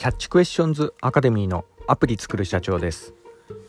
キャッチクエスチョンズアカデミーのアプリ作る社長です、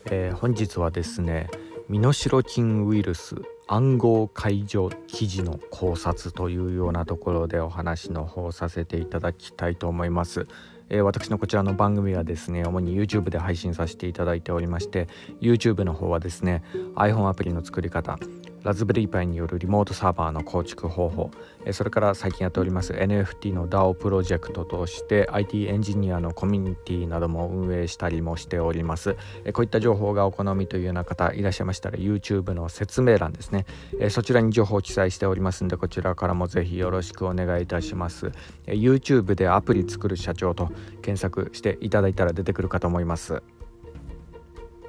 えー、本日はですね身代金ウイルス暗号解除記事の考察というようなところでお話の方させていただきたいと思います、えー、私のこちらの番組はですね主に YouTube で配信させていただいておりまして YouTube の方はですね iPhone アプリの作り方ラズベリーパイによるリモートサーバーの構築方法。それから最近やっております NFT の DAO プロジェクトとして IT エンジニアのコミュニティなども運営したりもしております。こういった情報がお好みというような方いらっしゃいましたら YouTube の説明欄ですね。そちらに情報を記載しておりますのでこちらからもぜひよろしくお願いいたします。YouTube でアプリ作る社長と検索していただいたら出てくるかと思います。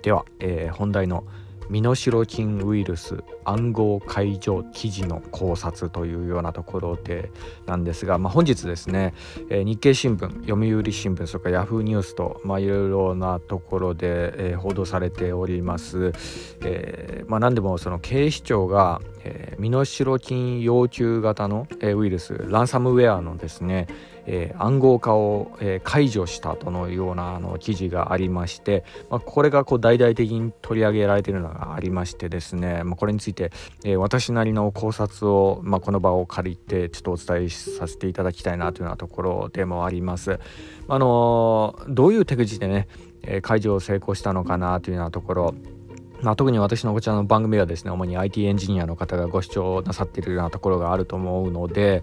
では、えー、本題の「身代金ウイルス暗号解除記事の考察というようなところでなんですが、まあ、本日ですね、えー、日経新聞読売新聞それからヤフーニュースと、まあ、いろいろなところで、えー、報道されております、えーまあ、何でもその警視庁が、えー、身代金要求型の、えー、ウイルスランサムウェアのですねえー、暗号化を、えー、解除したとのようなあの記事がありまして、まあ、これがこう大々的に取り上げられているのがありましてですね、まあ、これについて、えー、私なりの考察を、まあ、この場を借りてちょっとお伝えさせていただきたいなというようなところでもあります。あのどういう手口でね、え解除を成功したのかなというようなところまあ、特に私のこちらの番組はですね主に IT エンジニアの方がご視聴なさっているようなところがあると思うので、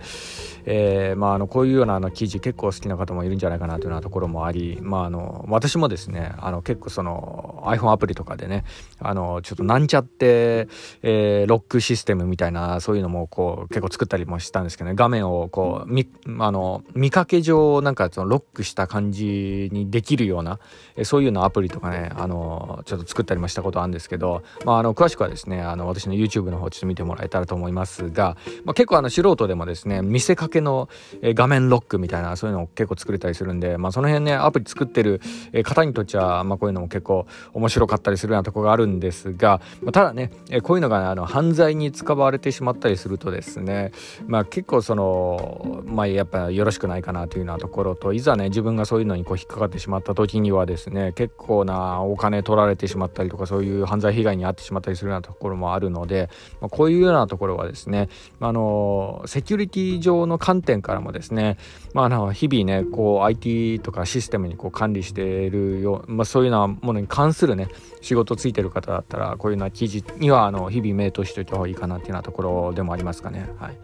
えー、まあ、あのこういうようなあの記事結構好きな方もいるんじゃないかなというようなところもあり、まあ、あの私もですねあの結構その iPhone アプリとかでねあのちょっとなんちゃって、えー、ロックシステムみたいなそういうのもこう結構作ったりもしたんですけどね画面をこうみあの見かけ上なんかそのロックした感じにできるようなそういうようなアプリとかねあのちょっと作ったりもしたことあるんですけど、まあ、あの詳しくはですねあの私の YouTube の方ちょっと見てもらえたらと思いますが、まあ、結構あの素人でもですね見せかけの画面ロックみたいなそういうのを結構作れたりするんで、まあ、その辺ねアプリ作ってる方にとっては、まあ、こういうのも結構面白かったりするようなとこがあるんですが、ま、ただねえこういうのがあの犯罪に使われてしまったりするとですね、まあ、結構そのまあやっぱよろしくないかなというようなところといざね自分がそういうのにこう引っかかってしまった時にはですね結構なお金取られてしまったりとかそういう犯罪被害に遭ってしまったりするようなところもあるので、まあ、こういうようなところはですねあのセキュリティ上の観点からもですね、ま、あの日々ねこう IT とかシステムにこう管理しているよう、まあ、そういうようなものに関するするね仕事ついてる方だったらこういうような記事にはあの日々目通しておいた方がいいかなっていうようなところでもありますかね。はい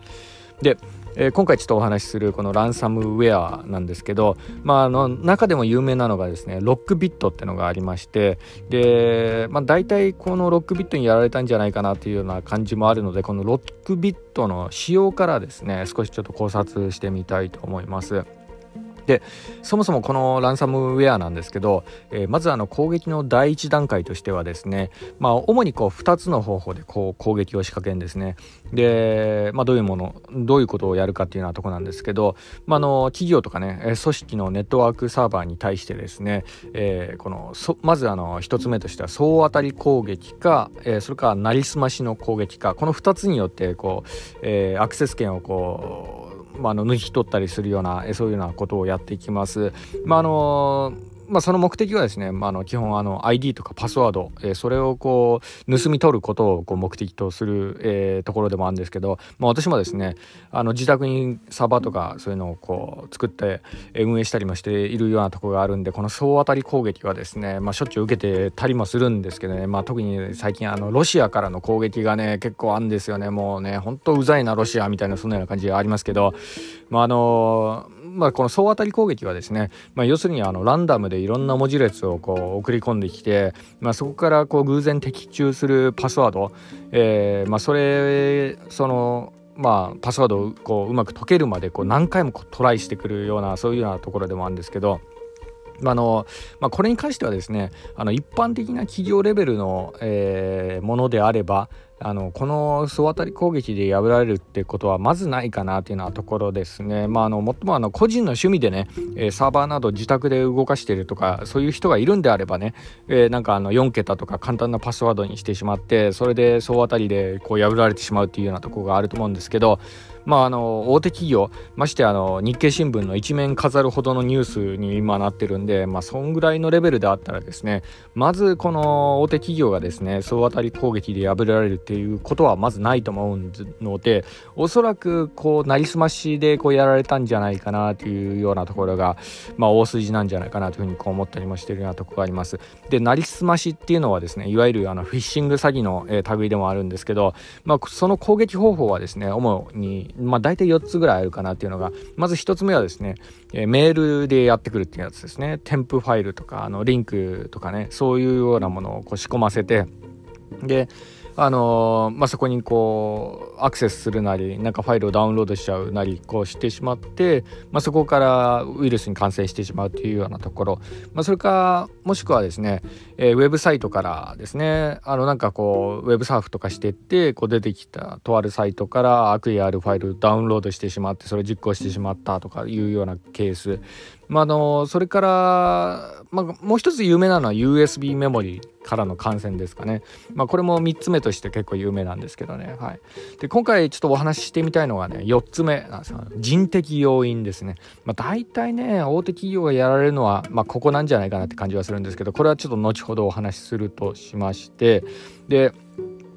で、えー、今回ちょっとお話しするこのランサムウェアなんですけど、まあ、あの中でも有名なのがですねロックビットってのがありましてで、まあ、大体このロックビットにやられたんじゃないかなというような感じもあるのでこのロックビットの仕様からですね少しちょっと考察してみたいと思います。でそもそもこのランサムウェアなんですけど、えー、まずあの攻撃の第一段階としてはですね、まあ、主にこう2つの方法でこう攻撃を仕掛けるんですね。で、まあ、どういうものどういうことをやるかっていうようなとこなんですけど、まあ、の企業とかね組織のネットワークサーバーに対してですね、えー、このまずあの1つ目としては総当たり攻撃か、えー、それからなりすましの攻撃かこの2つによってこう、え、アクセス権をこうまあ、の抜き取ったりするようなそういうようなことをやっていきます。まああのまあ、その目的はですね、まあ、の基本あの ID とかパスワード、えー、それをこう盗み取ることをこう目的とする、えー、ところでもあるんですけど、まあ、私もですねあの自宅にサーバーとかそういうのをこう作って運営したりもしているようなところがあるんでこの総当たり攻撃はですね、まあ、しょっちゅう受けてたりもするんですけどね、まあ、特に最近あのロシアからの攻撃がね結構あるんですよね。もうね本当うざいなロシアみたいなそんなような感じがありますけど、まあ、あのまあ、この総当たり攻撃はですね、まあ、要するにあのランダムでいろんな文字列をこう送り込んできて、まあ、そこからこう偶然的中するパスワード、えーまあ、それそのまあ、パスワードをこううまく解けるまでこう何回もトライしてくるようなそういうようなところでもあるんですけど。あのまあ、これに関してはですねあの一般的な企業レベルの、えー、ものであればあのこの総当たり攻撃で破られるってことはまずないかなというようなところですね。まあ、あのもっともあの個人の趣味でね、えー、サーバーなど自宅で動かしているとかそういう人がいるんであればね、えー、なんかあの4桁とか簡単なパスワードにしてしまってそれで総当たりでこう破られてしまうっていうようなところがあると思うんですけどまあ、あの大手企業ましてあの日経新聞の一面飾るほどのニュースに今なってるんで、まあ、そんぐらいのレベルであったらですねまずこの大手企業がですね総当たり攻撃で破られるっていうことはまずないと思うのでおそらくこうなりすましでこうやられたんじゃないかなというようなところが、まあ、大筋なんじゃないかなというふうにこう思ったりもしているようなところがあります。でなりすましっていうのはですねいわゆるあのフィッシング詐欺の、えー、類でもあるんですけど、まあ、その攻撃方法はですね主に、まあ、大体4つぐらいあるかなっていうのがまず1つ目はですね、えー、メールでやってくるっていうやつですね。添付ファイルとかあのリンクとかねそういうようなものをこう仕込ませてであのまあ、そこにこうアクセスするなりなんかファイルをダウンロードしちゃうなりこうしてしまって、まあ、そこからウイルスに感染してしまうというようなところ、まあ、それかもしくはですね、えー、ウェブサイトからですねあのなんかこうウェブサーフとかしてってこう出てきたとあるサイトから悪意あるファイルダウンロードしてしまってそれを実行してしまったとかいうようなケース。まあ、のそれから、まあ、もう一つ有名なのは USB メモリからの感染ですかね、まあ、これも3つ目として結構有名なんですけどね、はい、で今回ちょっとお話ししてみたいのがね4つ目なんですよ。人的要因ですね、まあ、大体ね大手企業がやられるのは、まあ、ここなんじゃないかなって感じはするんですけどこれはちょっと後ほどお話しするとしまして。で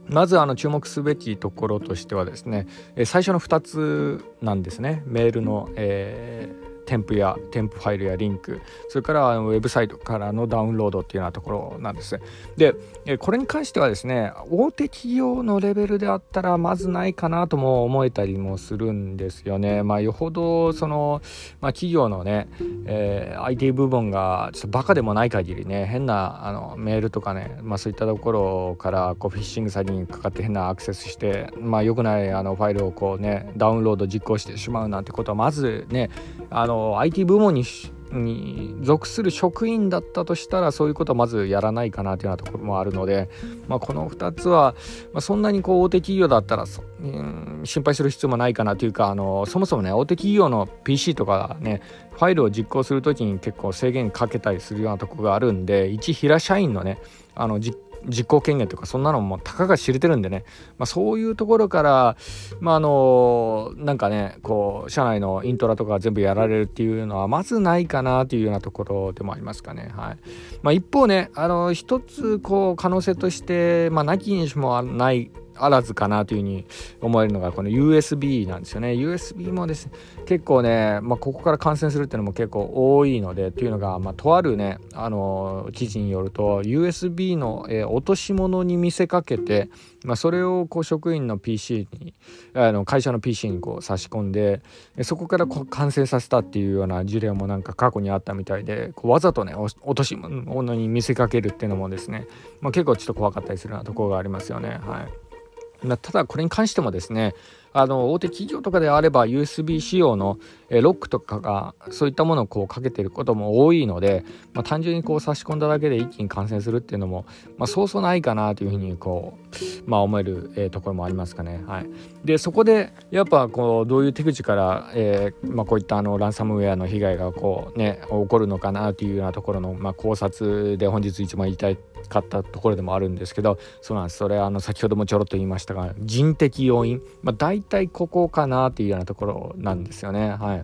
まずあの注目すべきところとしてはですね最初の2つなんですね。メールの、えー添付や添付ファイルやリンクそれからウェブサイトからのダウンロードっていうようなところなんです。でこれに関してはですね大手企業のレベルであったらまずないかなとも思えたりもするんですよね。まあよほどその、まあ、企業のね、えー、IT 部分がちょっとバカでもない限りね変なあのメールとかね、まあ、そういったところからこうフィッシング詐欺にかかって変なアクセスしてまあ良くないあのファイルをこうねダウンロード実行してしまうなんてことはまずねあの IT 部門にに属する職員だったとしたらそういうことはまずやらないかなというようなところもあるので、まあ、この2つは、まあ、そんなにこう大手企業だったら、うん、心配する必要もないかなというかあのそもそもね大手企業の PC とかねファイルを実行する時に結構制限かけたりするようなとこがあるんで一平社員のねあの実実行権限とかそんなのもたかが知れてるんでね、まあ、そういうところから、まあ、あのなんかねこう社内のイントラとか全部やられるっていうのはまずないかなというようなところでもありますかね。はいまあ、一方ねあの一つこう可能性として、まあ、なきにしもないあらずかなというふうに思えるのがこの USB なんですよね USB もですね結構ね、まあ、ここから感染するっていうのも結構多いのでというのが、まあ、とあるねあの記事によると USB の、えー、落とし物に見せかけて、まあ、それをこう職員の PC にあの会社の PC にこう差し込んでそこからこう感染させたっていうような事例もなんか過去にあったみたいでこうわざとね落とし物に見せかけるっていうのもですね、まあ、結構ちょっと怖かったりするようなところがありますよね。はいただこれに関してもですねあの大手企業とかであれば USB 仕様のロックとかがそういったものをこうかけてることも多いので、まあ、単純にこう差し込んだだけで一気に感染するっていうのも、まあ、そうそうないかなというふうにこう、まあ、思える、えー、ところもありますかね。はい、でそこでやっぱこうどういう手口から、えーまあ、こういったあのランサムウェアの被害がこう、ね、起こるのかなというようなところの、まあ、考察で本日一番言いたいかったところでもあるんですけどそうなんです。それあの先ほどもちょろっと言いましたが人的要因、まあ、大体ここかなっていうようなところなんですよね。はい。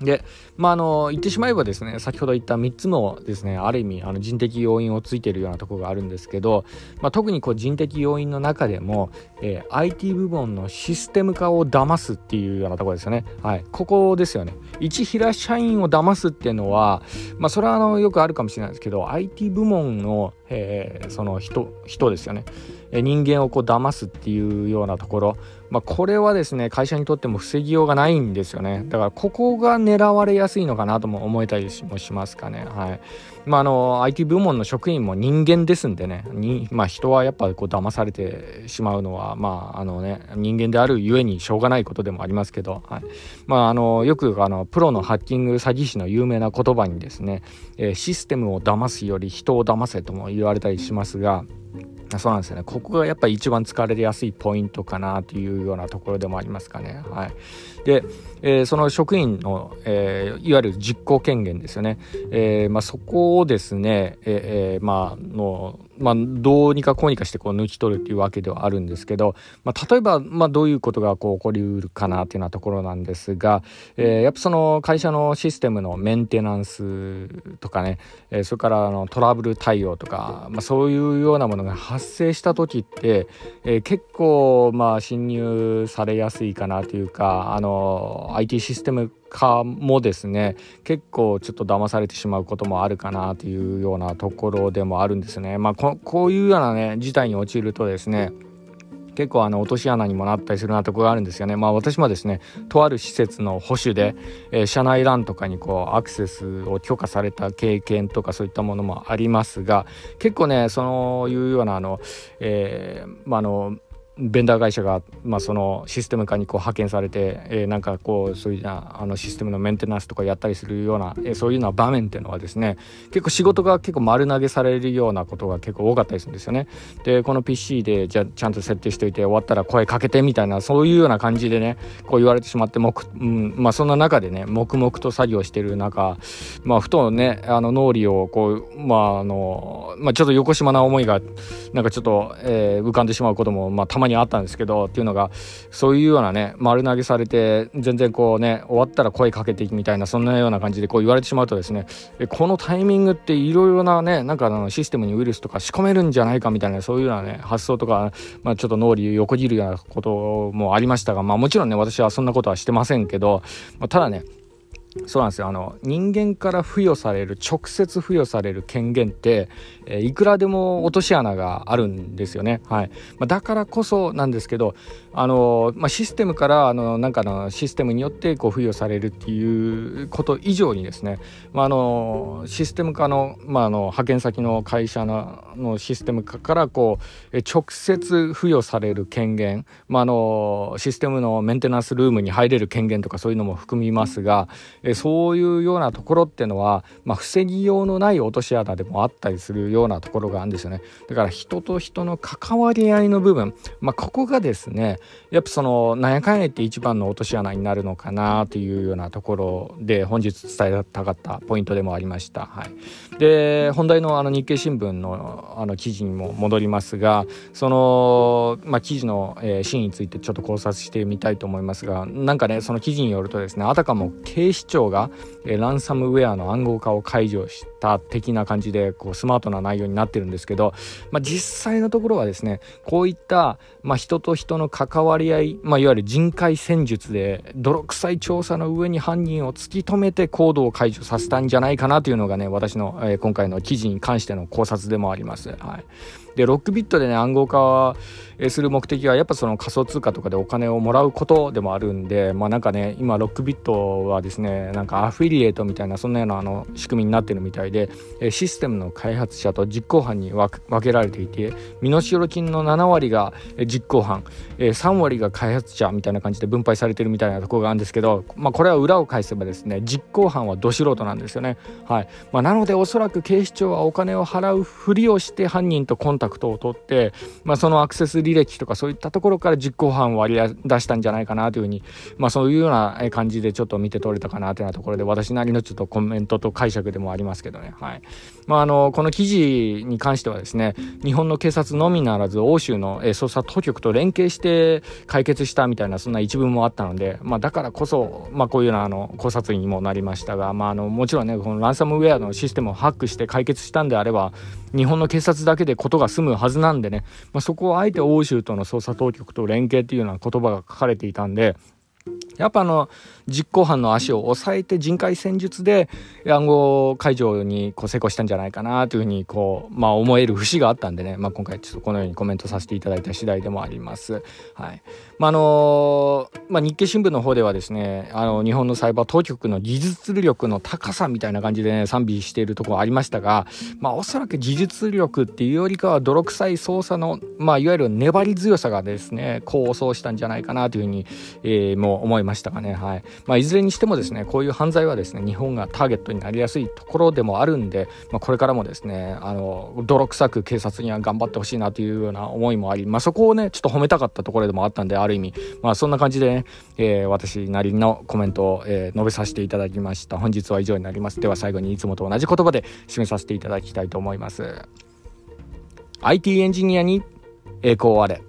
で、まあ、あの言ってしまえばですね先ほど言った3つのですねある意味あの人的要因をついているようなところがあるんですけど、まあ、特にこう人的要因の中でも、えー、IT 部門のシステム化を騙すっていうようなところですよね。はい、ここですよね。一平社員を騙すっていうのは、まあ、それはあのよくあるかもしれないですけど IT 部門の、えー、その人人ですよね。人間をこう騙すっていうようなところ、まあ、これはですね会社にとっても防ぎようがないんですよね。だからここが狙われやすいのかなとも思えたりもしますかね。はい。まああの IT 部門の職員も人間ですんでね。に、まあ、人はやっぱこう騙されてしまうのはまああのね人間であるゆえにしょうがないことでもありますけど、はい。まあ、あのよくあのプロのハッキング詐欺師の有名な言葉にですね、えー、システムを騙すより人を騙せとも言われたりしますがそうなんですよねここがやっぱり一番疲れやすいポイントかなというようなところでもありますかね。はい、で、えー、その職員の、えー、いわゆる実行権限ですよね、えーまあ、そこをですね、えーまあのまあ、どうにかこうにかしてこう抜き取るっていうわけではあるんですけど、まあ、例えば、まあ、どういうことがこう起こりうるかなっていうようなところなんですが、えー、やっぱその会社のシステムのメンテナンスとかね、えー、それからあのトラブル対応とか、まあ、そういうようなものが発生した時って、えー、結構まあ侵入されやすいかなというかあの IT システム化もですね結構ちょっと騙されてしまうこともあるかなというようなところでもあるんですね。まあ、ここういうようなね事態に陥るとですね結構あの落とし穴にもなったりするなところがあるんですよね。まあ私もですねとある施設の保守で、えー、社内 LAN とかにこうアクセスを許可された経験とかそういったものもありますが結構ねそういうようなあの、えー、まあのベンダー会社が、まあ、そのシステム化にこう派遣されて、えー、なんかこうそういうなあのシステムのメンテナンスとかやったりするような、えー、そういうような場面っていうのはですね結構仕事が結構丸投げされるようなことが結構多かったりするんですよね。でこの PC でじゃちゃんと設定しておいて終わったら声かけてみたいなそういうような感じでねこう言われてしまってもうんまあ、そんな中でね黙々と作業してる中、まあ、ふとねあの脳裏をこうまああの、まあ、ちょっと横島な思いがなんかちょっと、えー、浮かんでしまうことも、まあ、たまににあったんですけどっていうのがそういうようなね丸投げされて全然こうね終わったら声かけていくみたいなそんなような感じでこう言われてしまうとですねこのタイミングっていろいろなねなんかあのシステムにウイルスとか仕込めるんじゃないかみたいなそういうようなね発想とか、まあ、ちょっと脳裏横切るようなこともありましたがまあもちろんね私はそんなことはしてませんけど、まあ、ただねそうなんですよ。あの人間から付与される直接付与される権限って、えー、いくらでも落とし穴があるんですよね、はい。まあ、だからこそなんですけどあの、まあ、システムからあのなんかのシステムによってこう付与されるっていうこと以上にですね、まあ、あのシステム化の,、まあ、あの派遣先の会社ののシステム化からこう直接付与される権限、まあ、あのシステムのメンテナンスルームに入れる権限とかそういうのも含みますが、えそういうようなところっていうのは、まあ、防ぎようのない落とし穴でもあったりするようなところがあるんですよね。だから人と人の関わり合いの部分、まあ、ここがですねやっぱそのなんやかんや言って一番の落とし穴になるのかなというようなところで本日伝えたかったポイントでもありました。はい、で本題のあの日経新聞のあの記事にも戻りますがその、まあ、記事の、えー、真についてちょっと考察してみたいと思いますがなんかねその記事によるとですねあたかも警視庁が、えー、ランサムウェアの暗号化を解除した的な感じでこうスマートな内容になってるんですけど、まあ、実際のところはですねこういった、まあ、人と人の関わり合い、まあ、いわゆる人海戦術で泥臭い調査の上に犯人を突き止めて行動を解除させたんじゃないかなというのがね私の、えー、今回の記事に関しての考察でもあります。はいでロックビットでね暗号化する目的はやっぱその仮想通貨とかでお金をもらうことでもあるんでまあなんかね今ロックビットはですねなんかアフィリエイトみたいなそんなようなあの仕組みになってるみたいでシステムの開発者と実行犯に分けられていて身代金の7割が実行犯3割が開発者みたいな感じで分配されてるみたいなところがあるんですけど、まあ、これは裏を返せばですね実行犯はど素人なんですよね。はいまあ、なのでおそらく警視庁はお金を払うふりをして犯人とコンタクトを取って、まあ、そのアクセス履歴とかそういったところから実行犯を割り出したんじゃないかなというふうに、まあ、そういうような感じでちょっと見て取れたかなというようなところで私なりのちょっとコメントと解釈でもありますけどね、はい。まあ、あのこの記事に関してはですね日本の警察のみならず欧州の捜査当局と連携して解決したみたいなそんな一文もあったので、まあ、だからこそ、まあ、こういうようなあの考察にもなりましたが、まあ、あのもちろんねこのランサムウェアのシステムをハックして解決したんであれば日本の警察だけで事が済むはずなんでね、まあ、そこをあえて欧州との捜査当局と連携っていうような言葉が書かれていたんでやっぱあの実行犯の足を押さえて人海戦術で暗号解除にこう成功したんじゃないかなというふうにこう、まあ、思える節があったんでね、まあ、今回ちょっとこのようにコメントさせていただいた次第でもあります。はい。まあのまあ、日経新聞の方ではですねあの日本のサイバー当局の技術力の高さみたいな感じで、ね、賛美しているところありましたが、まあ、おそらく技術力っていうよりかは泥臭い操作の、まあ、いわゆる粘り強さがですね功を奏したんじゃないかなというふうに、えー、もう思います。ましたかね。はい。まあ、いずれにしてもですねこういう犯罪はですね日本がターゲットになりやすいところでもあるんで、まあ、これからもですねあの泥臭く警察には頑張ってほしいなというような思いもあり、まあ、そこをねちょっと褒めたかったところでもあったんである意味、まあ、そんな感じでね、えー、私なりのコメントを、えー、述べさせていただきました。本日は以上になります。では最後にいつもと同じ言葉で締めさせていただきたいと思います。IT エンジニアに栄光あれ。